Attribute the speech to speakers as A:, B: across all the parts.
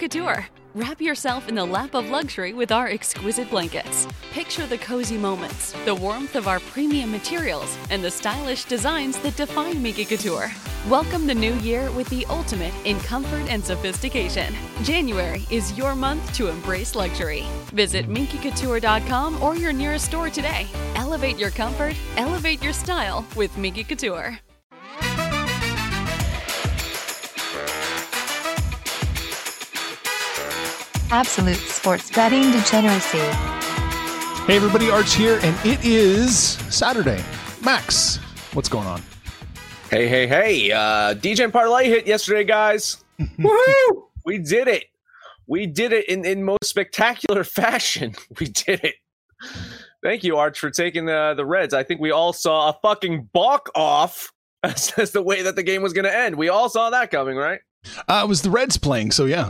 A: Couture. Wrap yourself in the lap of luxury with our exquisite blankets. Picture the cozy moments, the warmth of our premium materials, and the stylish designs that define Minky Couture. Welcome the new year with the ultimate in comfort and sophistication. January is your month to embrace luxury. Visit minkycouture.com or your nearest store today. Elevate your comfort, elevate your style with Minky Couture.
B: Absolute sports betting degeneracy.
C: Hey everybody, Arch here, and it is Saturday. Max, what's going on?
D: Hey, hey, hey. Uh, DJ and Parlay hit yesterday, guys. Woohoo! We did it. We did it in, in most spectacular fashion. We did it. Thank you, Arch, for taking the, the Reds. I think we all saw a fucking balk off as, as the way that the game was going to end. We all saw that coming, right?
C: Uh, it was the Reds playing, so yeah.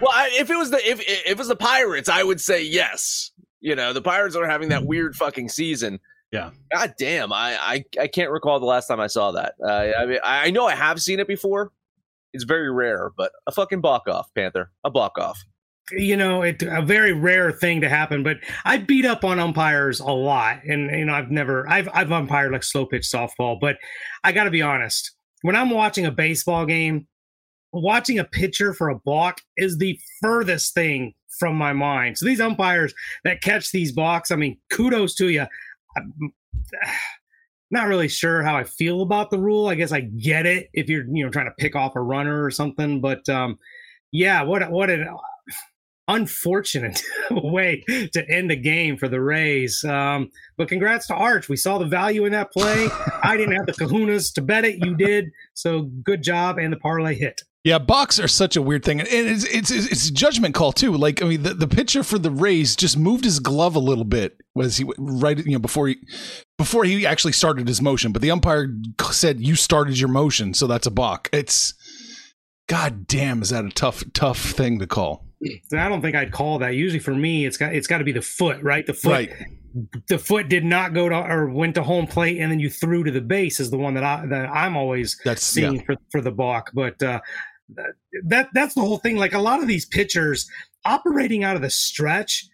D: Well, I, if it was the if, if it was the Pirates, I would say yes. You know, the Pirates are having that weird fucking season.
C: Yeah.
D: God damn, I I, I can't recall the last time I saw that. Uh, I mean, I know I have seen it before. It's very rare, but a fucking balk off, Panther, a balk off.
E: You know, it's a very rare thing to happen. But I beat up on umpires a lot, and you know, I've never I've I've umpired like slow pitch softball, but I got to be honest when I'm watching a baseball game, watching a pitcher for a balk is the furthest thing from my mind. So these umpires that catch these balks, I mean, kudos to you. I'm not really sure how I feel about the rule. I guess I get it if you're you know trying to pick off a runner or something, but um, yeah, what what an unfortunate way to end a game for the Rays. Um, but congrats to Arch. We saw the value in that play. I didn't have the kahunas to bet it. You did. So good job. And the parlay hit.
C: Yeah, balks are such a weird thing, and it's it's it's a judgment call too. Like I mean, the, the pitcher for the Rays just moved his glove a little bit. Was he right? You know, before he before he actually started his motion, but the umpire said you started your motion, so that's a balk. It's god damn, is that a tough tough thing to call?
E: I don't think I'd call that. Usually for me, it's got it's got to be the foot, right? The foot,
C: Right.
E: the foot did not go to or went to home plate, and then you threw to the base is the one that I that I'm always
C: That's-
E: seeing
C: yeah.
E: for for the balk. But uh, that that's the whole thing. Like a lot of these pitchers operating out of the stretch,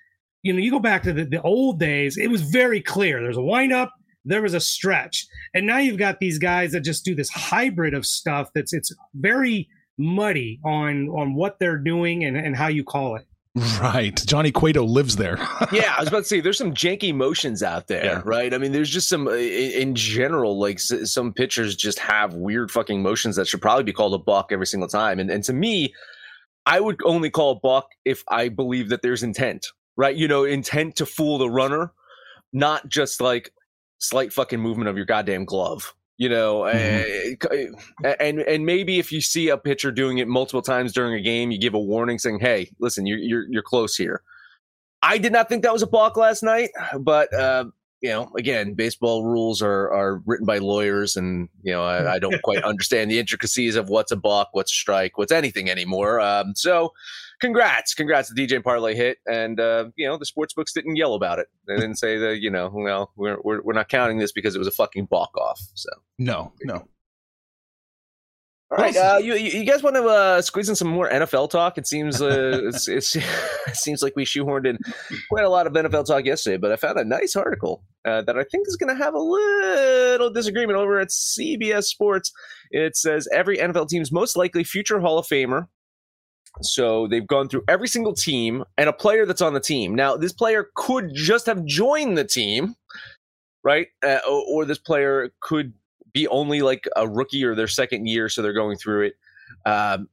E: you know, you go back to the, the old days, it was very clear. There's a windup, there was a stretch, and now you've got these guys that just do this hybrid of stuff. That's it's very muddy on on what they're doing and, and how you call it.
C: Right, Johnny Cueto lives there.
D: yeah, I was about to say there's some janky motions out there,
C: Yeah.
D: right? I mean, there's just some uh, in, in general, like s- some pitchers just have weird fucking motions that should probably be called a balk every single time. And and to me, I would only call a balk if I believe that there's intent, right? You know, intent to fool the runner, not just like slight fucking movement of your goddamn glove. You know, uh, and and maybe if you see a pitcher doing it multiple times during a game, you give a warning saying, "Hey, listen, you're you're, you're close here." I did not think that was a balk last night, but uh, you know, again, baseball rules are are written by lawyers, and you know, I, I don't quite understand the intricacies of what's a balk, what's a strike, what's anything anymore. Um, so, congrats, congrats to DJ Parlay hit, and uh, you know, the sports books didn't yell about it. They didn't say that you know, well, we're we're, we're not counting this because it was a fucking balk off. So.
C: no, no.
D: All right, uh, you you you guys want to uh, squeeze in some more NFL talk? It seems uh, it's, it's, it seems like we shoehorned in quite a lot of NFL talk yesterday, but I found a nice article uh, that I think is going to have a little disagreement over at CBS Sports. It says every NFL team's most likely future Hall of Famer. So they've gone through every single team and a player that's on the team. Now, this player could just have joined the team, right? Uh, or, this player could be only like a rookie or their second year, so they're going through it. Um,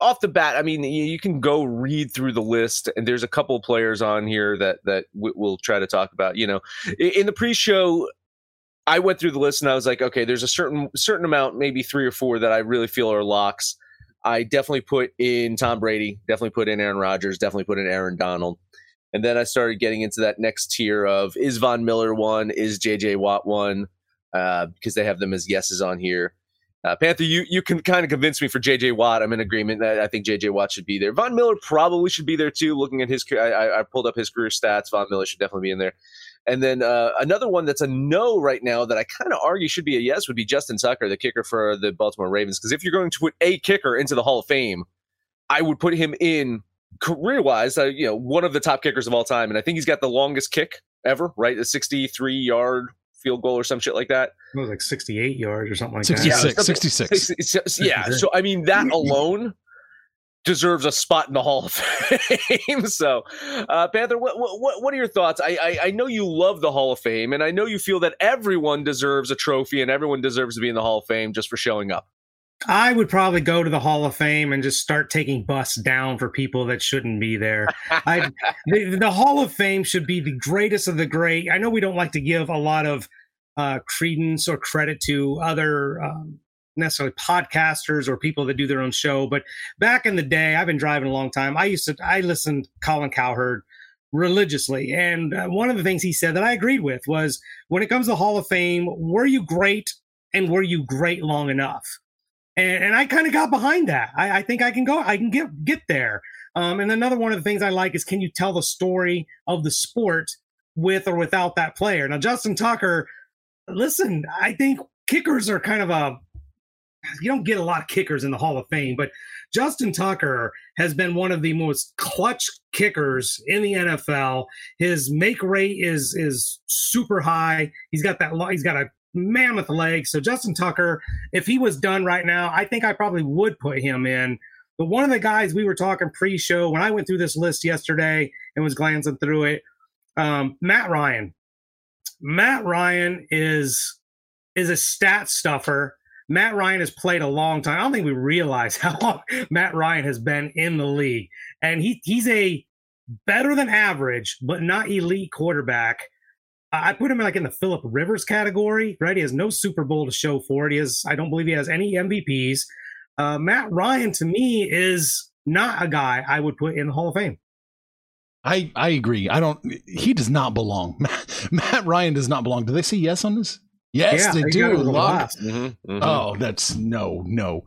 D: off the bat, I mean, you, you can go read through the list, and there's a couple players on here that that w- we'll try to talk about. You know, in, in the pre-show, I went through the list and I was like, okay, there's a certain certain amount, maybe three or four that I really feel are locks. I definitely put in Tom Brady, definitely put in Aaron Rodgers, definitely put in Aaron Donald. And then I started getting into that next tier of is Von Miller one, is JJ Watt one, uh, because they have them as yeses on here. Uh, Panther, you you can kind of convince me for JJ Watt. I'm in agreement that I think JJ Watt should be there. Von Miller probably should be there too. Looking at his, I, I pulled up his career stats. Von Miller should definitely be in there. And then uh, another one that's a no right now that I kind of argue should be a yes would be Justin Tucker, the kicker for the Baltimore Ravens. Because if you're going to put a kicker into the Hall of Fame, I would put him in career wise, uh, you know, one of the top kickers of all time. And I think he's got the longest kick ever, right? A 63 yard field goal or some shit like that.
E: It was like 68 yards or something like
C: 66,
E: that.
C: 66.
D: Yeah. So, I mean, that alone deserves a spot in the Hall of Fame. so, uh, Panther, what, what what are your thoughts? I, I, I know you love the Hall of Fame, and I know you feel that everyone deserves a trophy and everyone deserves to be in the Hall of Fame just for showing up.
E: I would probably go to the Hall of Fame and just start taking busts down for people that shouldn't be there. I, the, the, Hall of Fame should be the greatest of the great. I know we don't like to give a lot of uh, credence or credit to other um, necessarily podcasters or people that do their own show, but back in the day, I've been driving a long time. I used to I listened Colin Cowherd religiously, and uh, one of the things he said that I agreed with was when it comes to Hall of Fame, were you great and were you great long enough? And, and I kind of got behind that. I, I, think I can go. I can get get there. Um, and another one of the things I like is can you tell the story of the sport with or without that player? Now, Justin Tucker, listen, I think kickers are kind of a you don't get a lot of kickers in the Hall of Fame, but Justin Tucker has been one of the most clutch kickers in the NFL. His make rate is is super high. He's got that he's got a mammoth leg. So Justin Tucker, if he was done right now, I think I probably would put him in. But one of the guys we were talking pre-show when I went through this list yesterday and was glancing through it, um, Matt Ryan. Matt Ryan is is a stat stuffer Matt Ryan has played a long time. I don't think we realize how long Matt Ryan has been in the league. And he he's a better than average, but not elite quarterback. I put him like in the Philip Rivers category, right? He has no Super Bowl to show for it. He has, I don't believe he has any MVPs. Uh, Matt Ryan to me is not a guy I would put in the Hall of Fame.
C: I, I agree. I don't. He does not belong. Matt, Matt Ryan does not belong. Do they say yes on this? Yes, yeah, they, they do. Mm-hmm, mm-hmm. Oh, that's no, no.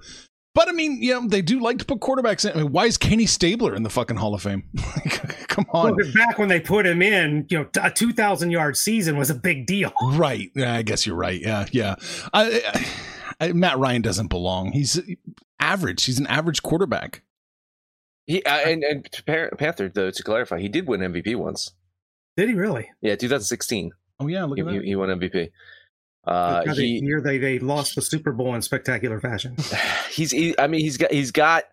C: But I mean, you know, they do like to put quarterbacks in. I mean, why is Kenny Stabler in the fucking Hall of Fame? Come on.
E: Well, back when they put him in, you know, a 2,000 yard season was a big deal.
C: Right. Yeah, I guess you're right. Yeah. Yeah. I, I, Matt Ryan doesn't belong. He's average. He's an average quarterback.
D: He uh, and, and Panther, though, to clarify, he did win MVP once.
E: Did he really?
D: Yeah, 2016.
C: Oh yeah, look
D: he,
C: at that.
D: He, he won MVP. Uh,
E: he, year they they lost the Super Bowl in spectacular fashion.
D: He's he, I mean he's got he's got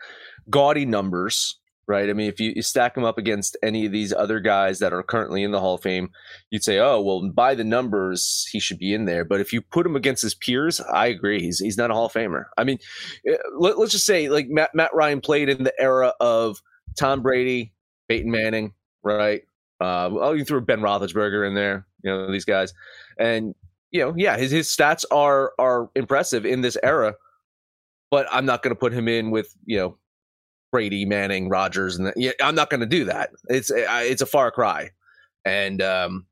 D: gaudy numbers, right? I mean if you, you, stack him up against any of these other guys that are currently in the Hall of Fame, you'd say, oh well, by the numbers he should be in there. But if you put him against his peers, I agree, he's he's not a Hall of Famer. I mean, eh, let, us just say like Matt, Matt Ryan played in the era of Tom Brady, Peyton Manning, right? Uh, oh, you threw Ben Roethlisberger in there, you know these guys, and you know, yeah, his his stats are are impressive in this era, but I'm not going to put him in with you know Brady, Manning, Rodgers, and the, yeah, I'm not going to do that. It's it's a far cry, and um,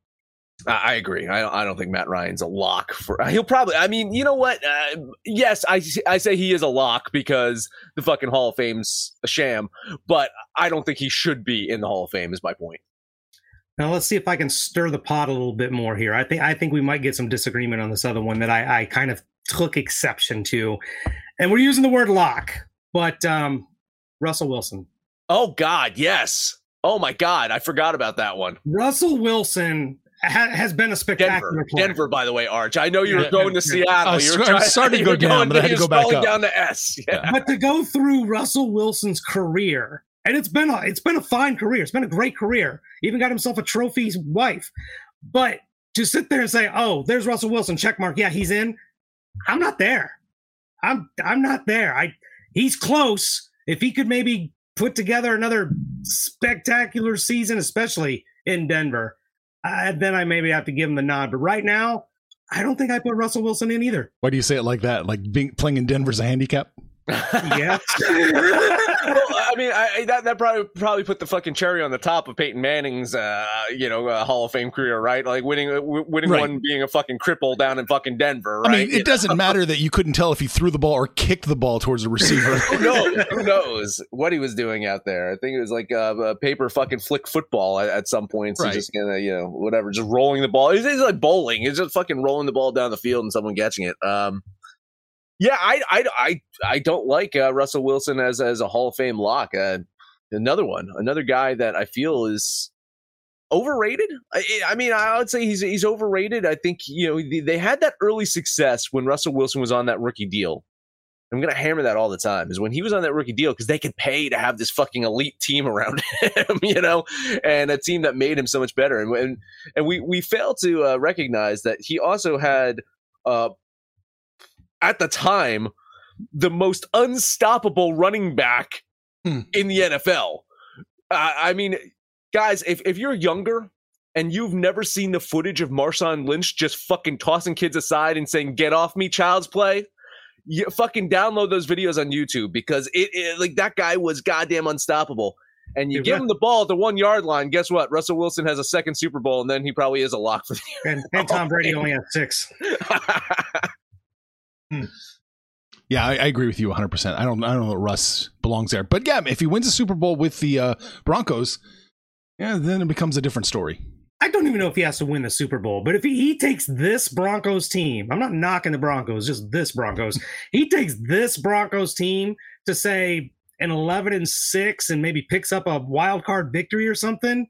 D: I, I agree. I, I don't think Matt Ryan's a lock for. He'll probably. I mean, you know what? Uh, yes, I I say he is a lock because the fucking Hall of Fame's a sham, but I don't think he should be in the Hall of Fame. Is my point.
E: Now let's see if I can stir the pot a little bit more here. I think I think we might get some disagreement on this other one that I, I kind of took exception to, and we're using the word lock, but um, Russell Wilson.
D: Oh God, yes. Oh my God, I forgot about that one.
E: Russell Wilson ha- has been a spectacular
D: Denver, player. Denver, by the way, Arch. I know you were yeah, going to Seattle.
C: you were trying, started to go down, but I had to go back up.
D: down to S.
E: Yeah. But to go through Russell Wilson's career and it's been a it's been a fine career. It's been a great career. Even got himself a trophy wife. But to sit there and say, "Oh, there's Russell Wilson, check mark. Yeah, he's in." I'm not there. I'm I'm not there. I he's close. If he could maybe put together another spectacular season, especially in Denver, uh, then I maybe have to give him the nod. But right now, I don't think I put Russell Wilson in either.
C: Why do you say it like that? Like being playing in Denver's a handicap?
E: Yes.
D: well, I mean, I, I- that that probably probably put the fucking cherry on the top of Peyton Manning's, uh, you know, uh, Hall of Fame career, right? Like winning, uh, w- winning
C: Right.
D: one being a fucking cripple down in fucking Denver,
C: I mean, it doesn't matter that you couldn't tell if he threw the ball or kicked the ball towards the receiver.
D: Who knows? Who knows what he was doing out there? I think it was like uh, a paper fucking flick football at, at some points. He's
C: Right.
D: just gonna, you know, whatever, just rolling the ball. It's, it's like bowling. It's just fucking rolling the ball down the field and someone catching it. Um, yeah, I, I, I, I don't like uh, Russell Wilson as as a Hall of Fame lock. Uh, another one, another guy that I feel is overrated. I, I mean, I would say he's he's overrated. I think you know they- had that early success when Russell Wilson was on that rookie deal. I'm gonna hammer that all the time. Is when he was on that rookie deal because they could pay to have this fucking elite team around him, you know, and a team that made him so much better. And and, and we we fail to uh, recognize that he also had, uh, at the time, the most unstoppable running back
C: Hmm.
D: in the NFL. Uh, I mean, guys, if if you're younger and you've never seen the footage of Marshawn Lynch just fucking tossing kids aside and saying "Get off me, child's play," you fucking download those videos on YouTube because it, it like that guy was goddamn unstoppable. And you give him the ball at the one yard line. Guess what? Russell Wilson has a second Super Bowl, and then he probably is a lock for the
E: and, and Tom Brady only has six.
D: year.
C: Yeah, I, I agree with you 100. percent I don't I don't know that Russ belongs there, but yeah, if he wins a Super Bowl with the uh, Broncos, yeah, then it becomes a different story.
E: I don't even know if he has to win the Super Bowl, but if he, he takes this Broncos team, I'm not knocking the Broncos, just this Broncos. he takes this Broncos team to say an 11 and 6 and maybe picks up a wild card victory or something.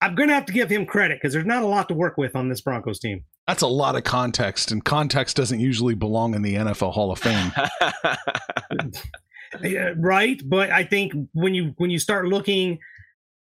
E: I'm going to have to give him credit because there's not a lot to work with on this Broncos team.
C: That's a lot of context, and context doesn't usually belong in the NFL Hall of Fame.
E: Yeah, right? But i think when you when you start looking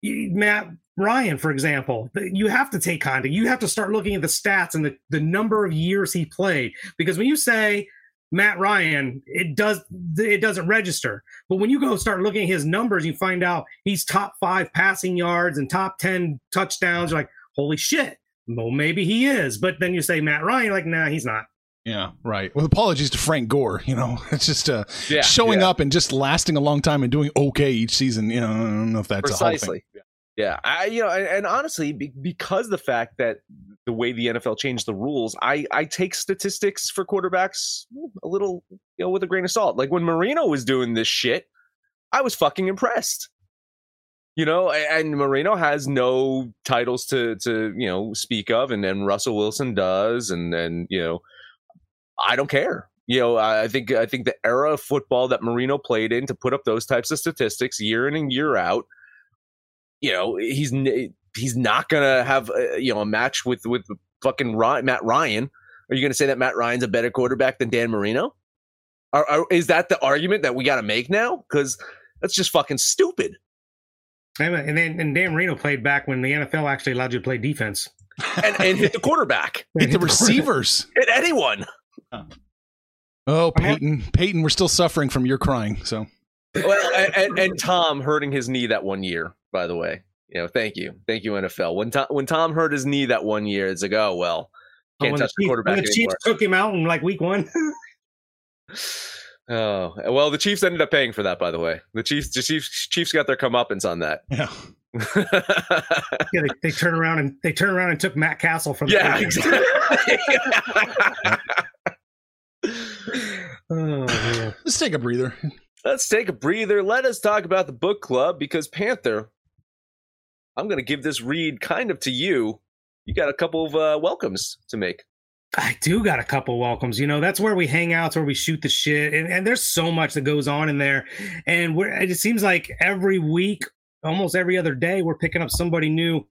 E: matt ryan for example you have to take context. You have to start looking at the stats and the, the number of years he played. Because when you say matt ryan it does it doesn't register. But when you go start looking at his numbers you find out he's top five passing yards and top 10 touchdowns. You're like holy shit well maybe he is but then you say matt ryan you're like nah he's not
C: yeah, right. With apologies to Frank Gore, you know, it's just uh,
D: Yeah,
C: showing
D: yeah.
C: up and just lasting a long time and doing okay each season. You know, I don't know if that's a Hall of Fame.
D: precisely. Yeah, I you know, and, and honestly, be, because the fact that the way the NFL changed the rules, I I take statistics for quarterbacks a little you know with a grain of salt. Like when Marino was doing this shit, I was fucking impressed. You know, and Marino has no titles to to you know speak of, and then Russell Wilson does, and then you know, I don't care. You know, I think I think the era of football that Marino played in to put up those types of statistics year in and year out you know he's he's not gonna have uh, you know a match with with fucking Ryan, Matt Ryan. Are you gonna say that Matt Ryan's a better quarterback than Dan Marino? Are, are, is that the argument that we got to make now? Because that's just fucking stupid.
E: And and then and dan marino played back when the nfl actually allowed you to play defense
D: And and hit the quarterback,
C: Hit the receivers.
D: hit anyone.
C: Oh, Peyton, Peyton, we're still suffering from your crying. So
D: Well, and, and, and Tom hurting his knee that one year. By the way, you know, thank you, thank you NFL. When Tom when Tom hurt his knee that one year, it's like, oh well, oh, can't
E: when
D: touch the
E: Chiefs-
D: quarterback
E: when the
D: anymore.
E: Chiefs took him out in like week one.
D: Oh well, the Chiefs ended up paying for that. By the way, the Chiefs, the Chiefs, Chiefs got their comeuppance on that.
C: yeah,
E: yeah, they, they turn around and they turn around and took Matt Cassel from. the
D: yeah,
E: Patriots.
D: exactly.
E: oh man.
C: let's take a breather.
D: Let's take a breather. Let us talk about the book club because Panther. I'm going to give this read kind of to you. You got a couple of uh, welcomes to make.
E: I do got a couple welcomes. You know, that's where we hang out, where we shoot the shit, and, and there's so much that goes on in there. And it seems like every week, almost every other day, we're picking up somebody new.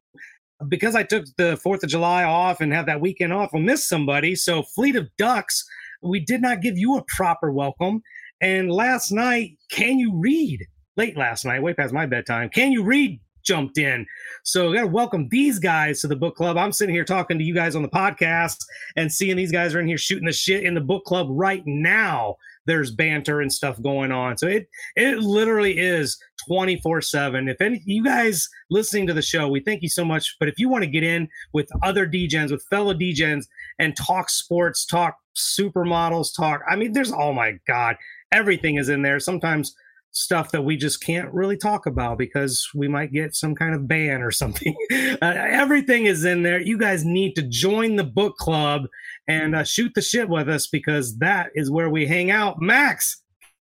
E: Because I took the Fourth of July off and have that weekend off, we'll miss somebody. So, Fleet of Ducks, we did not give you a proper welcome. And last night, can you read? Late last night, way past my bedtime. Can you read? Jumped in. So, I got to welcome these guys to the book club. I'm sitting here talking to you guys on the podcast and seeing these guys are in here shooting the shit in the book club right now. there's banter and stuff going on. So it it literally is 24/7. If any you guys listening to the show, we thank you so much. But if you want to get in with other Degens, with fellow Degens and talk sports, talk supermodels, talk I mean there's oh my god, everything is in there. Sometimes stuff that we just can't really talk about because we might get some kind of ban or something. Uh, everything is in there. You guys need to join the book club and uh, shoot the shit with us because that is where we hang out. Max,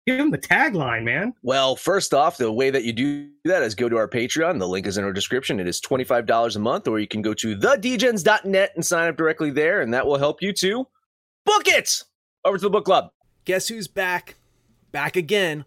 E: give him the tagline, man.
D: Well, first off, the way that you do that is go to our Patreon. The link is in our description. It is $25 a month, or you can go to thedegens.net and sign up directly there, and that will help you to book it over to the book club.
F: Guess who's back? Back again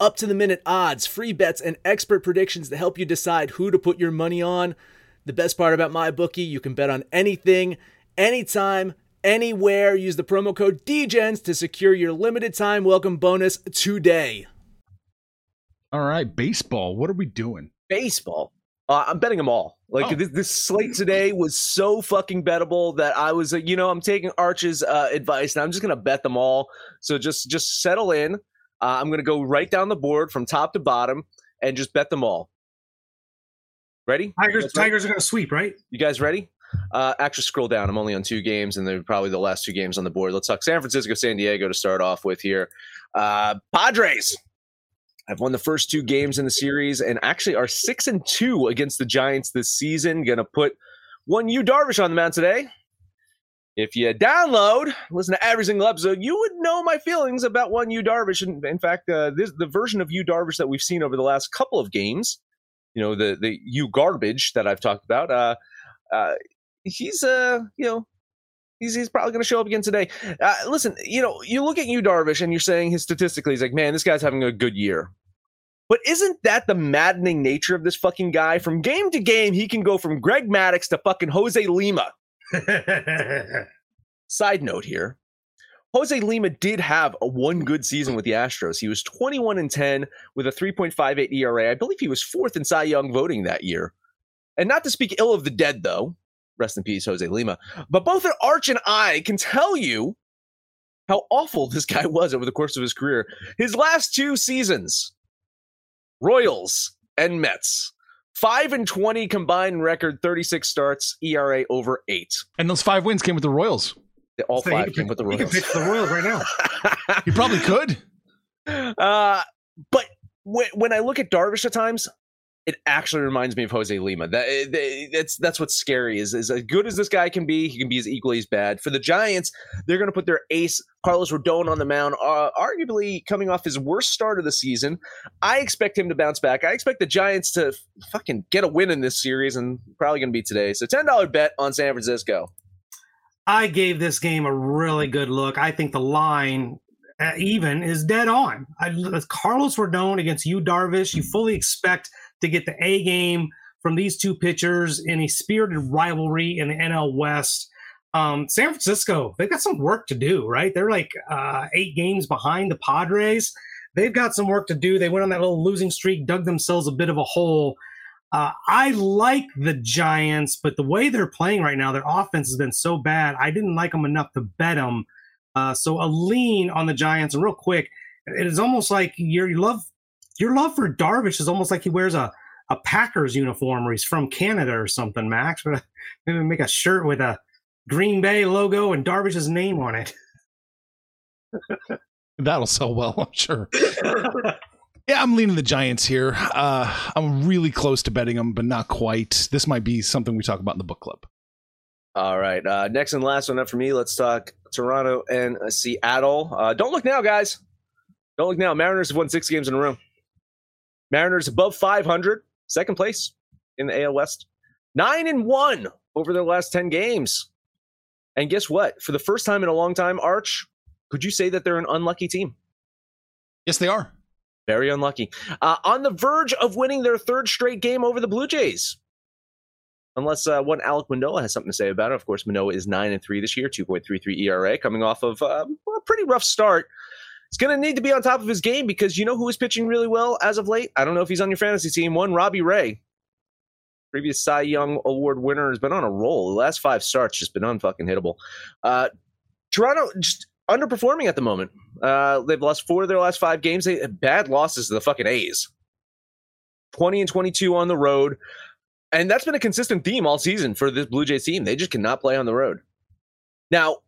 F: up to the minute odds, free bets, and expert predictions to help you decide who to put your money on. The best part about my bookie, you can bet on anything, anytime, anywhere. Use the promo code DEGENS to secure your limited time welcome bonus today.
C: All right, baseball. What are we doing?
D: Baseball. Uh, I'm betting them all. Like oh. this, this, slate today was so fucking bettable that I was, uh, you know, I'm taking Arch's uh, advice and I'm just gonna bet them all. So just just settle in. Uh, I'm going to go right down the board from top to bottom and just bet them all. Ready?
E: Tigers, Tigers are going to sweep, right?
D: You guys ready? Uh, actually, scroll down. I'm only on two games, and they're probably the last two games on the board. Let's talk San Francisco, San Diego to start off with here. Uh, Padres have won the first two games in the series, and actually are six and two against the Giants this season. Going to put one Yu Darvish on the mound today. If you download, listen to every single episode, you would know my feelings about one Yu Darvish. In, in fact, uh, this the version of Yu Darvish that we've seen over the last couple of games. You know, the the you garbage that I've talked about. Uh, uh, he's uh, you know, he's he's probably going to show up again today. Uh, listen, you know, you look at Yu Darvish and you're saying his statistically, he's like, man, this guy's having a good year. But isn't that the maddening nature of this fucking guy? From game to game, he can go from Greg Maddux to fucking Jose Lima. Side note here. Jose Lima did have a one good season with the Astros. He was 21 and 10 with a 3.58 ERA. I believe he was fourth in Cy Young voting that year. And not to speak ill of the dead, though. Rest in peace, Jose Lima. But both Arch and I can tell you how awful this guy was over the course of his career. His last two seasons, Royals and Mets. 5 and 20 combined record, 36 starts, ERA over 8.
C: And those 5 wins came with the Royals.
D: All so five came with the Royals.
E: You can pitch the Royals right now.
C: you probably could.
D: Uh, but when, when I look at Darvish at times, it actually reminds me of Jose Lima. That eh, that's that's what's scary. Is is as good as this guy can be, he can be as equally as bad. For the Giants, they're going to put their ace Carlos Rodon on the mound, uh, arguably coming off his worst start of the season. I expect him to bounce back. I expect the Giants to fucking get a win in this series, and probably going to be today. So ten dollar bet on San Francisco.
E: I gave this game a really good look. I think the line uh, even is dead on. I, Carlos Rodon against Yu Darvish, you fully expect to get the A game from these two pitchers in a spirited rivalry in the NL West. Um, San Francisco, they've got some work to do, right? They're like uh, eight games behind the Padres. They've got some work to do. They went on that little losing streak, dug themselves a bit of a hole. Uh, I like the Giants, but the way they're playing right now, their offense has been so bad. I didn't like them enough to bet them. Uh, so a lean on the Giants, and real quick, it is almost like your love your love for Darvish is almost like he wears a, a Packers uniform or he's from Canada or something, Max. But maybe make a shirt with a Green Bay logo and Darvish's name on it.
C: That'll sell well, I'm sure. yeah, I'm leaning the Giants here. Uh, I'm really close to betting them, but not quite. This might be something we talk about in the book club.
D: All right. Uh, next and last one up for me. Let's talk Toronto and Seattle. Uh, don't look now, guys. Don't look now. Mariners have won six games in a row. Mariners above 500, second place in the AL West. Nine and one over their last 10 games. And guess what? For the first time in a long time, Arch, could you say that they're an unlucky team?
C: Yes, they are.
D: Very unlucky. Uh, on the verge of winning their third straight game over the Blue Jays. Unless uh, one Alek Manoah has something to say about it. Of course, Manoah is nine and three this year, two point three three ERA, coming off of uh, a pretty rough start. He's going to need to be on top of his game because you know who is pitching really well as of late. I don't know if he's on your fantasy team. One, Robbie Ray, previous Cy Young Award winner, has been on a roll. The last five starts just been unfucking hittable. Uh, Toronto just underperforming at the moment. Uh, they've lost four of their last five games. They bad losses to the fucking A's. 20 and 22 on the road. And that's been a consistent theme all season for this Blue Jays team. They just cannot play on the road. Now,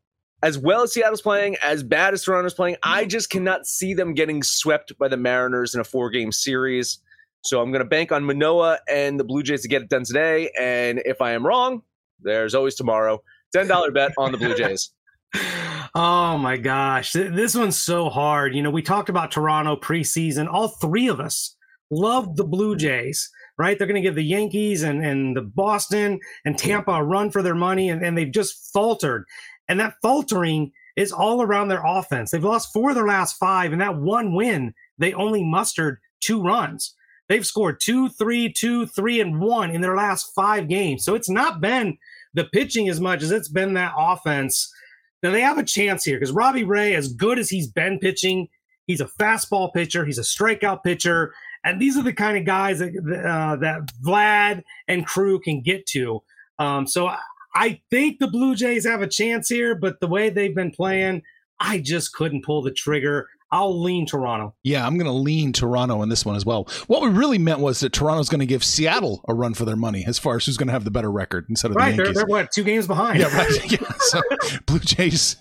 D: as well as Seattle's playing, as bad as Toronto's playing, I mm-hmm. just cannot see them getting swept by the Mariners in a four game series. So I'm going to bank on Manoah and the Blue Jays to get it done today. And if I am wrong, there's always tomorrow. $10 bet on the Blue Jays.
E: oh my gosh. This one's so hard. You know, we talked about Toronto preseason. All three of us loved the Blue Jays, right? They're going to give the Yankees and, and the Boston and Tampa a run for their money, and, and they've just faltered. And that faltering is all around their offense. They've lost four of their last five, and that one win, they only mustered two runs. They've scored two, three, two, three, and one in their last five games. So it's not been the pitching as much as it's been that offense. Now they have a chance here because Robbie Ray, as good as he's been pitching, he's a fastball pitcher, he's a strikeout pitcher, and these are the kind of guys that uh, that Vlad and crew can get to. Um, so I think the Blue Jays have a chance here, but the way they've been playing, I just couldn't pull the trigger. I'll lean Toronto.
C: Yeah, I'm going to lean Toronto in this one as well. What we really meant was that Toronto's going to give Seattle a run for their money as far as who's going to have the better record instead of
E: right,
C: the Yankees.
E: They're, they're what two games behind?
C: Yeah, right. yeah, so Blue Jays,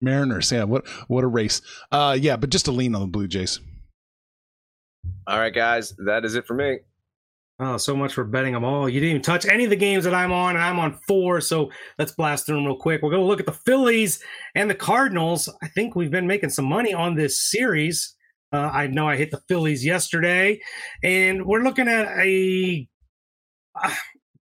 C: Mariners. Yeah, what what a race. Uh, yeah, but just a lean on the Blue Jays.
D: All right, guys, that is it for me.
E: Oh, so much for betting them all. You didn't even touch any of the games that I'm on, and I'm on four. So let's blast through them real quick. We're going to look at the Phillies and the Cardinals. I think we've been making some money on this series. Uh, I know I hit the Phillies yesterday, and we're looking at a, a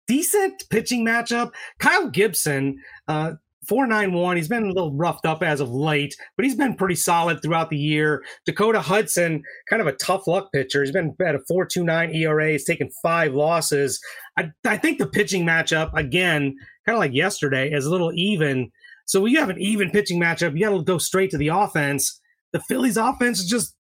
E: decent pitching matchup. Kyle Gibson, uh, 491. He's been a little roughed up as of late, but he's been pretty solid throughout the year. Dakota Hudson, kind of a tough luck pitcher. He's been at a 429 ERA. He's taken five losses. I, I think the pitching matchup, again, kind of like yesterday, is a little even. So when you have an even pitching matchup, you got to go straight to the offense. The Phillies' offense is just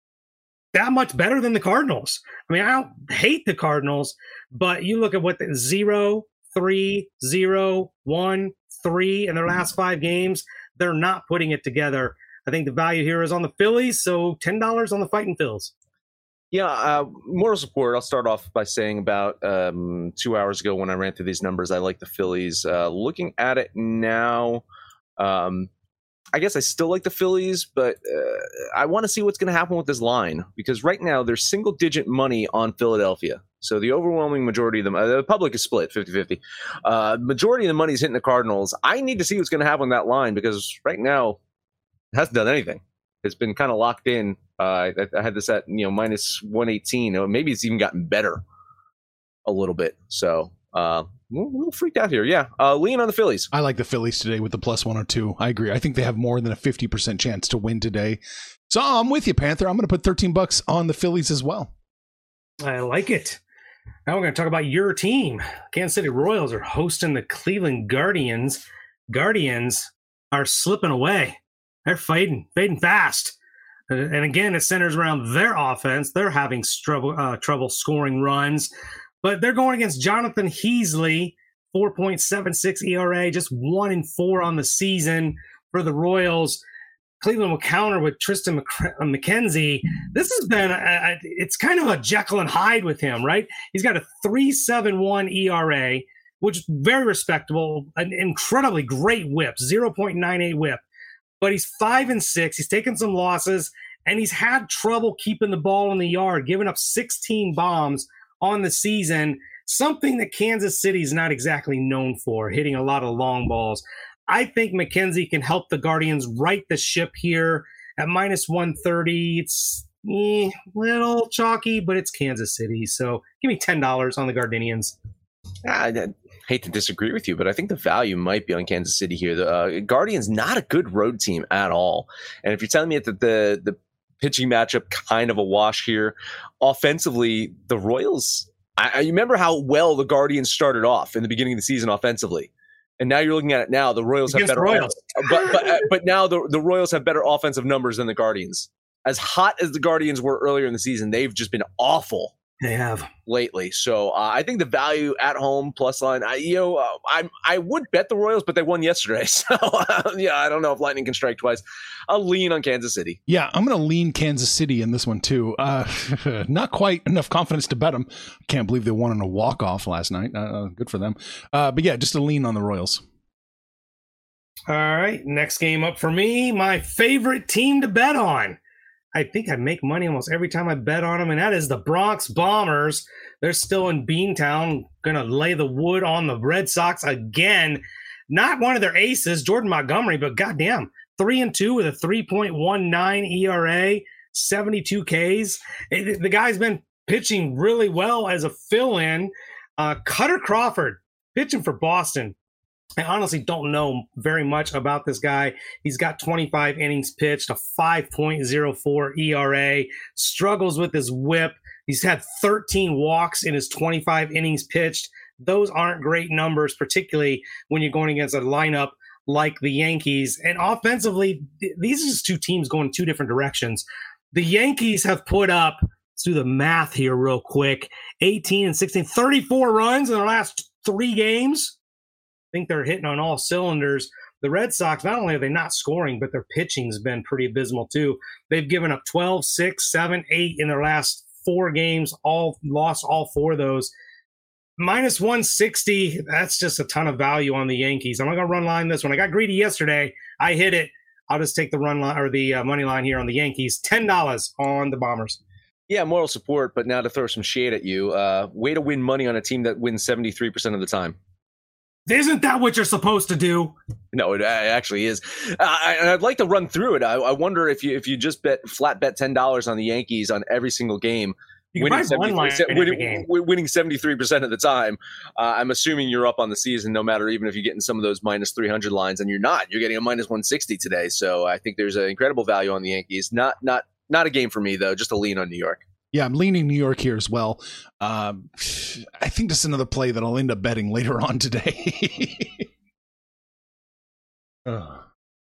E: that much better than the Cardinals. I mean, I don't hate the Cardinals, but you look at what the zero, three, zero, one, three in their last five games. They're not putting it together. I think the value here is on the Phillies, so ten dollars on the Fighting Phils.
D: Yeah, uh, moral support. I'll start off by saying about um, two hours ago when I ran through these numbers, I like the Phillies. Uh, looking at it now, um, I guess I still like the Phillies, but uh, I want to see what's going to happen with this line because right now there's single digit money on Philadelphia. So the overwhelming majority of uh, the public is split 50 50. Uh, majority of the money is hitting the Cardinals. I need to see what's going to happen on that line because right now it hasn't done anything. It's been kind of locked in. Uh, I, I, had this at you know minus 118. Maybe it's even gotten better a little bit. So uh, a little freaked out here. Yeah, uh, lean on the Phillies.
C: I like the Phillies today with the plus 102. I agree. I think they have more than a 50% chance to win today. So I'm with you, Panther. I'm going to put 13 bucks on the Phillies as well.
E: I like it. Now we're going to talk about your team. Kansas City Royals are hosting the Cleveland Guardians. Guardians are slipping away. They're fading, fading fast. And again, it centers around their offense. They're having trouble, uh, trouble scoring runs, but they're going against Jonathan Heasley, 4.76 ERA, just one in four on the season for the Royals. Cleveland will counter with Triston uh, McKenzie. This has been, a, a, it's kind of a Jekyll and Hyde with him, right? He's got a 371 ERA, which is very respectable, an incredibly great whip, 0.98 whip. But he's five and six. He's taken some losses, and he's had trouble keeping the ball in the yard, giving up 16 bombs on the season, something that Kansas City is not exactly known for, hitting a lot of long balls. I think McKenzie can help the Guardians right the ship here at minus 130. It's eh, little chalky, but it's Kansas City. So give me $10 on the Guardians.
D: I, I hate to disagree with you, but I think the value might be on Kansas City here. The uh, Guardians not a good road team at all, and if you're telling me that the the pitching matchup kind of a wash here, offensively the Royals. I, I remember how well the Guardians started off in the beginning of the season offensively. And now you're looking at it now. The Royals have better,
E: Royals.
D: but but uh, but now the the Royals have better offensive numbers than the Guardians. As hot as the Guardians were earlier in the season, they've just been awful
E: They have.
D: lately. So uh, I think the value at home plus line, I, you know, uh, I I would bet the Royals, but they won yesterday. So uh, yeah, I don't know if Lightning can strike twice. I'll lean on Kansas City.
C: Yeah, I'm going to lean Kansas City in this one too. Uh, not quite enough confidence to bet them. Can't believe they won on a walk off last night. Uh, good for them. Uh, but yeah, just a lean on the Royals.
E: All right, next game up for me. My favorite team to bet on. I think I make money almost every time I bet on them, and that is the Bronx Bombers. They're still in Beantown, gonna lay the wood on the Red Sox again. Not one of their aces, Jordan Montgomery, but goddamn, three and two with a 3.19 ERA, 72 Ks. The guy's been pitching really well as a fill-in. Uh, Kutter Crawford pitching for Boston. I honestly don't know very much about this guy. He's got 25 innings pitched, a 5.04 ERA, struggles with his whip. He's had 13 walks in his 25 innings pitched. Those aren't great numbers, particularly when you're going against a lineup like the Yankees. And offensively, these are just two teams going two different directions. The Yankees have put up, let's do the math here real quick 18 and 16, 34 runs in their last three games think they're hitting on all cylinders. The Red Sox, not only are they not scoring, but their pitching's been pretty abysmal too. They've given up 12, 6, 7, 8 in their last four games, all lost all four of those. Minus 160, that's just a ton of value on the Yankees. I'm not going to run line this one. I got greedy yesterday. I hit it. I'll just take the run line or the uh, money line here on the Yankees. $10 on the Bombers.
D: Yeah, moral support, but now to throw some shade at you. Uh, way to win money on a team that wins 73% of the time.
E: Isn't that what you're supposed to do?
D: No, it actually is. Uh, I, and I'd like to run through it. I, I wonder if you if you just bet flat bet ten dollars on the Yankees on every single game, winning
E: buy one line in every
D: winning
E: game.
D: winning seventy three percent of the time. Uh, I'm assuming you're up on the season, no matter even if you're getting some of those minus three hundred lines, and you're not. You're getting a minus one sixty today. So I think there's an incredible value on the Yankees. Not not not a game for me though. Just a lean on New York.
C: Yeah, I'm leaning New York here as well. Um, I think this is another play that I'll end up betting later on today. Ugh.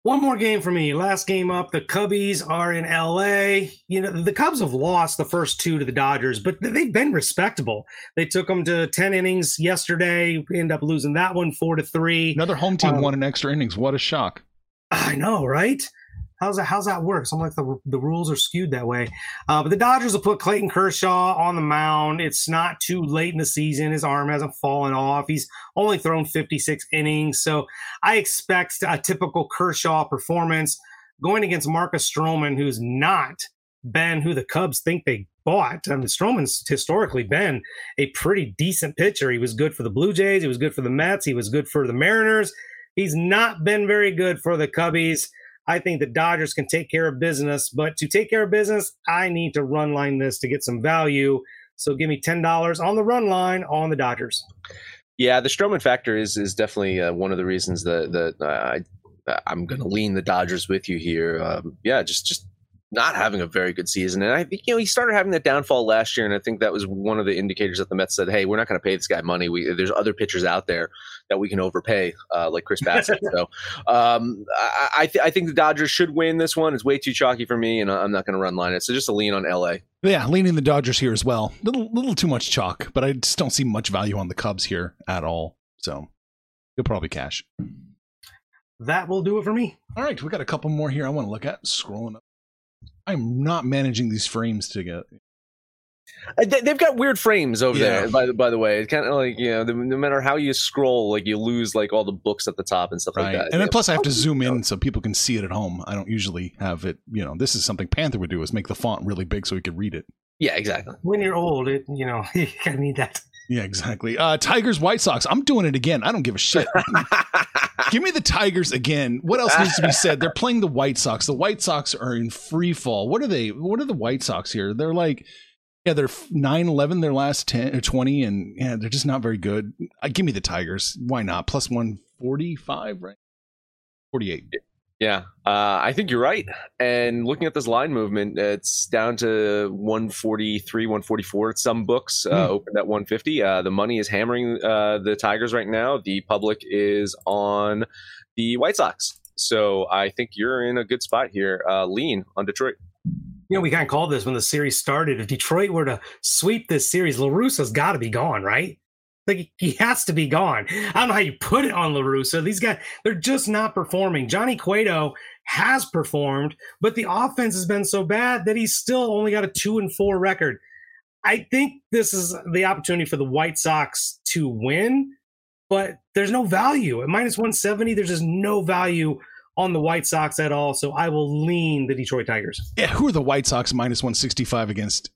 E: One more game for me. Last game up. The Cubbies are in LA. You know, the Cubs have lost the first two to the Dodgers, but they've been respectable. They took them to 10 innings yesterday, end up losing that one four to three.
C: Another home team
E: Um,
C: won in extra innings. What a shock.
E: I know, right? How's that? How's that work? I'm like the the rules are skewed that way. Uh, but the Dodgers will put Clayton Kershaw on the mound. It's not too late in the season. His arm hasn't fallen off. He's only thrown 56 innings, so I expect a typical Kershaw performance going against Marcus Stroman, who's not been who the Cubs think they bought. I mean, Stroman's historically been a pretty decent pitcher. He was good for the Blue Jays. He was good for the Mets. He was good for the Mariners. He's not been very good for the Cubbies. I think the Dodgers can take care of business, but to take care of business, I need to run line this to get some value. So give me ten dollars on the run line on the Dodgers.
D: Yeah, the Stroman factor is is definitely uh, one of the reasons that that uh, I I'm going to lean the Dodgers with you here. Um, yeah, just just not having a very good season, and I think you know he started having that downfall last year, and I think that was one of the indicators that the Mets said, "Hey, we're not going to pay this guy money. We there's other pitchers out there that we can overpay, uh, like Chris Bassitt." so um, I I, th- I think the Dodgers should win this one. It's way too chalky for me, and I'm not going to run line it. So just a lean on LA.
C: Yeah, leaning the Dodgers here as well. Little little too much chalk, but I just don't see much value on the Cubs here at all. So you'll probably cash.
E: That will do it for me.
C: All right, we got a couple more here I want to look at. Scrolling up. I'm not managing these frames together.
D: Uh, they- They've got weird frames over
C: Yeah.
D: there. By the by the way, it's kind of like you know, no matter how you scroll, like you lose like all the books at the top and stuff
C: Right.
D: like that.
C: and then plus I have to zoom in so people can see it at home. I don't usually have it, you know, this is something Panther would do is make the font really big so we could read it.
D: yeah, exactly.
E: When you're old, it you know you kind of need that.
C: Yeah, exactly. Uh Tigers White Sox. I'm doing it again. I don't give a shit. Give me the Tigers again. What else needs to be said? They're playing the White Sox. The White Sox are in free fall. What are they? What are the White Sox here? They're like, yeah, they're 9 11 their last 10 or 20, and yeah, they're just not very good. Uh, give me the Tigers. Why not? Plus 145, right? 48.
D: Yeah, uh, I think you're right. And looking at this line movement, it's down to 143, 144 at some books, uh,
C: Hmm.
D: opened at 150. Uh, the money is hammering uh, the Tigers right now. The public is on the White Sox. So I think you're in a good spot here. Uh, lean on Detroit.
E: You know, we kind of called this when the series started. If Detroit were to sweep this series, La Russa's got to be gone, right? Like he has to be gone. I don't know how you put it on La Russa. These guys, they're just not performing. Johnny Cueto has performed, but the offense has been so bad that he's still only got a two and four record. I think this is the opportunity for the White Sox to win, but there's no value at minus 170. There's just no value on the White Sox at all. So I will lean the Detroit Tigers.
C: Yeah, who are the White Sox minus 165 against?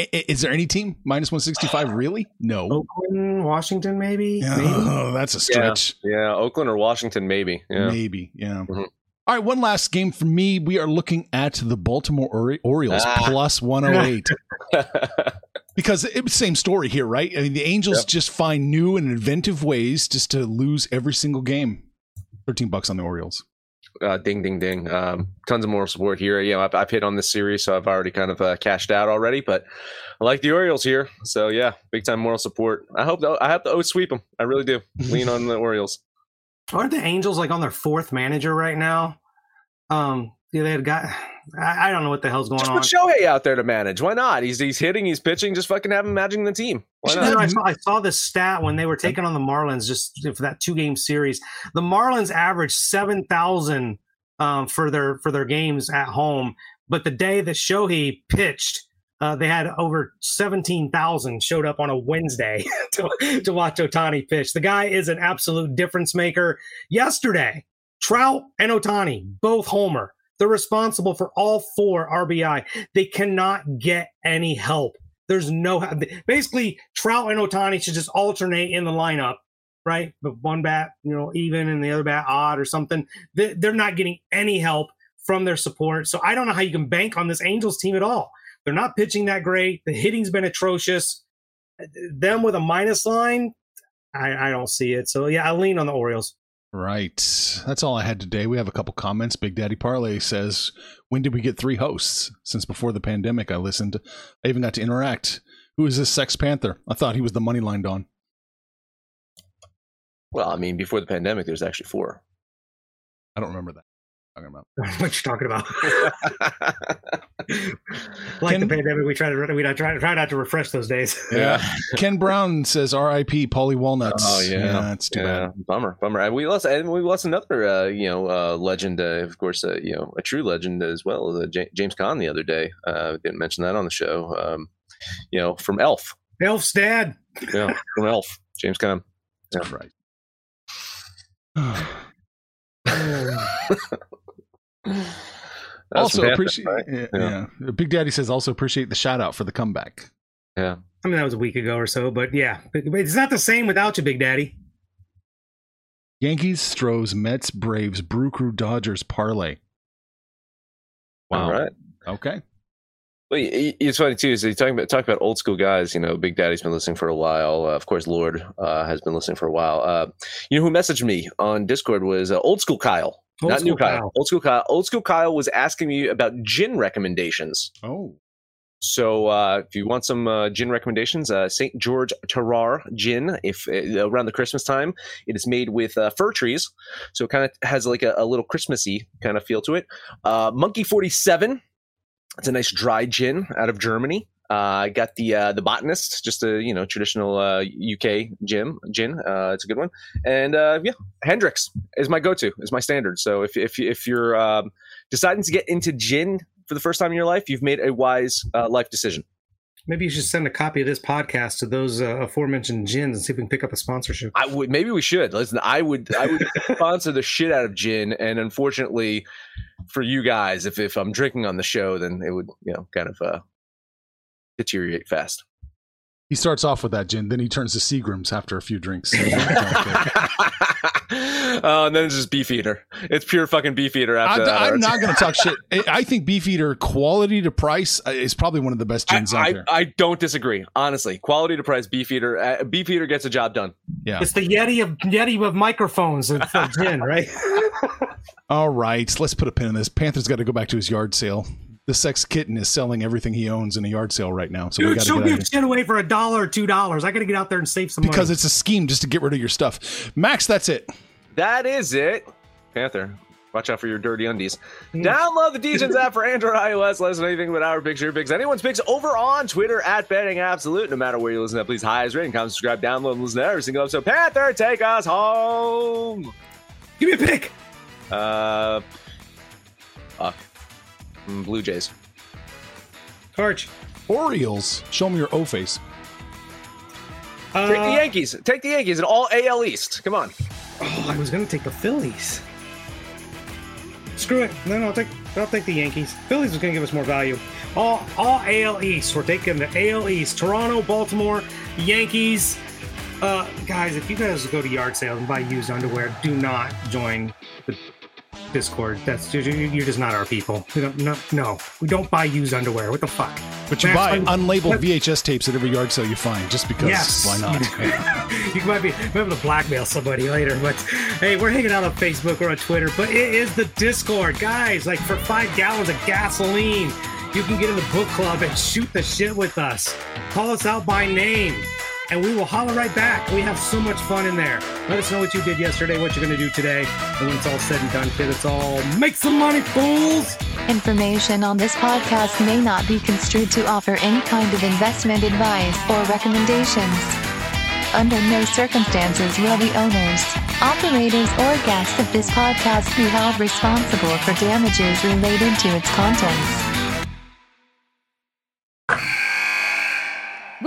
C: I- I- Is there any team minus 165? Really? No.
E: Oakland, Washington, maybe. maybe.
C: Oh, that's a stretch.
D: Yeah, Oakland or Washington, maybe. Yeah.
C: Maybe, yeah.
D: Mhm.
C: All right, one last game for me. We are looking at the Baltimore Ori- Orioles
D: Ah.
C: plus 108 because it's same story here, right? I mean, the Angels
D: Yep.
C: just find new and inventive ways just to lose every single game. 13 bucks on the Orioles.
D: Uh, ding, ding, ding. Um, tons of moral support here. You know, I've, I've hit on this series, so I've already kind of uh, cashed out already. But I like the Orioles here, so yeah, big time moral support. I hope the, I hope the O's sweep them. I really do. Lean on the Orioles.
E: Aren't the Angels like on their fourth manager right now? Um, yeah, they had got. I, I don't know what the hell's going
D: Just
E: on.
D: Just put Shohei out there to manage. Why not? He's he's hitting, he's pitching. Just fucking have him managing the team. Why
E: You know. I, saw, I saw this stat when they were taking on the Marlins just for that two game series. The Marlins averaged seven thousand um, for their for their games at home, but the day that Shohei pitched, uh, they had over seventeen thousand showed up on a Wednesday to, to watch Ohtani pitch. The guy is an absolute difference maker. Yesterday, Trout and Otani both homer. They're responsible for all four RBI. They cannot get any help. There's no basically Trout and Ohtani should just alternate in the lineup, right? But one bat, you know, even and the other bat odd or something. They- They're not getting any help from their support. So I don't know how you can bank on this Angels team at all. They're not pitching that great. The hitting's been atrocious. Them with a minus line, I, I don't see it. So yeah, I lean on the Orioles.
C: Right. That's all I had today. We have a couple comments. Big Daddy Parlay says, When did we get three hosts? Since before the pandemic, I listened. I even got to interact. Who is this Sex Panther? I thought he was the money line Don.
D: Well, I mean, before the pandemic, there's actually four.
C: I don't remember that. Talking about.
E: what you talking about? like
C: Can-
E: the pandemic, we try to we try, try not to refresh those days.
C: Yeah. Ken Brown says R.I.P. Paulie Walnuts.
D: Oh yeah,
C: that's too
D: yeah.
C: bad.
D: Bummer, bummer. And we lost, and we lost another, uh, you know, uh, legend. Uh, of course, uh, you know, a true legend as well. Uh, J- James Caan the other day. Uh, didn't mention that on the show. Um, you know, from Elf.
E: Elf's dad.
D: Yeah, from Elf. James Caan. Yeah.
C: Right.
D: That was
C: also
D: from
C: appreciate.
D: right?
C: Yeah,
D: Yeah.
C: yeah. Big Daddy says also appreciate the shout out for the comeback.
D: Yeah.
E: I mean, that was a week ago or so, but yeah, but but it's not the same without you, Big Daddy.
C: Yankees, Stros, Mets, Braves, Brew Crew, Dodgers, parlay. Wow.
D: All right.
C: Okay.
D: Well, y- y- it's funny too. So you talking about talk about old school guys. You know, Big Daddy's been listening for a while. Uh, of course, Lord uh, has been listening for a while. Uh, you know who messaged me on Discord was uh, old school Kyle,
E: Old
D: not new Kyle.
E: Kyle.
D: Old school Kyle. Old school Kyle was asking me about gin recommendations.
C: Oh.
D: So uh, if you want some uh, gin recommendations, uh, St. George Terroir gin. If uh, around the Christmas time, it is made with uh, fir trees, so it kind of has like a, a little Christmassy kind of feel to it. Uh, Monkey Forty Seven. It's a nice dry gin out of Germany. Uh, I got the uh, the botanist, just a you know traditional uh, UK gin. Gin, uh, it's a good one. And uh, yeah, Hendrick's is my go-to, is my standard. So if if if you're um, deciding to get into gin for the first time in your life, you've made a wise uh, life decision.
E: Maybe you should send a copy of this podcast to those uh, aforementioned gins and see if we can pick up a sponsorship.
D: I would maybe we should listen. I would I would sponsor the shit out of gin, and unfortunately for you guys, if if I'm drinking on the show, then it would you know kind of uh deteriorate fast.
C: He starts off with that gin, then he turns to Seagrams after a few drinks.
D: Oh, and then it's just Beefeater. It's pure fucking Beefeater after
C: I,
D: that.
C: I'm not going to talk shit. I- I think Beefeater quality to price uh, is probably one of the best
D: I,
C: gins out
D: I,
C: there.
D: I don't disagree. Honestly, quality to price Beefeater. Uh, Beefeater gets a job done.
C: Yeah.
E: It's the Yeti of Yeti of microphones and gin, right?
C: All right, let's put a pin in this. Panther's got to go back to his yard sale. The sex kitten is selling everything he owns in a yard sale right now. So we
E: Dude,
C: got to
E: she'll
C: get out of
E: give shit away for a dollar or two dollars. I got to get out there and save some money
C: because
E: money.
C: it's a scheme just to get rid of your stuff. Max, that's it.
D: That is it. Panther, watch out for your dirty undies. Download the Degens app for Android, iOS. Let us know anything about our picks, your picks, anyone's picks over on Twitter at Betting Absolute. No matter where you listen to, please highest rating, comment, subscribe, download, and listen to every single episode. Panther, take us home.
E: Give me a pick.
D: Uh, fuck. Blue Jays.
E: Torch.
C: Orioles, show me your O face.
E: Uh,
D: Take the Yankees. Take the Yankees and all AL East. Come on.
E: Oh, I was gonna take the Phillies. Screw it. No, no, I'll take I'll take the Yankees. Phillies is gonna give us more value. All all AL East. We're taking the AL East. Toronto, Baltimore, Yankees. Uh, guys, if you guys go to yard sales and buy used underwear, do not join the Discord. That's you're you're just not our people. We don't no no. We don't buy used underwear. What the fuck?
C: But you
E: Max,
C: buy unlabeled VHS tapes at every yard sale you find just because.
E: Yes.
C: Why not?
E: you might be, might be able to blackmail somebody later, but hey, we're hanging out on Facebook or on Twitter, but it is the Discord, guys. Like for five gallons of gasoline, you can get in the book club and shoot the shit with us. Call us out by name, and we will holler right back. We have so much fun in there. Let us know what you did yesterday, what you're gonna do today, and when it's all said and done, kid, it's all make some money, fools.
B: Information on this podcast may not be construed to offer any kind of investment advice or recommendations. Under no circumstances will the owners, operators, or guests of this podcast be held responsible for damages related to its contents.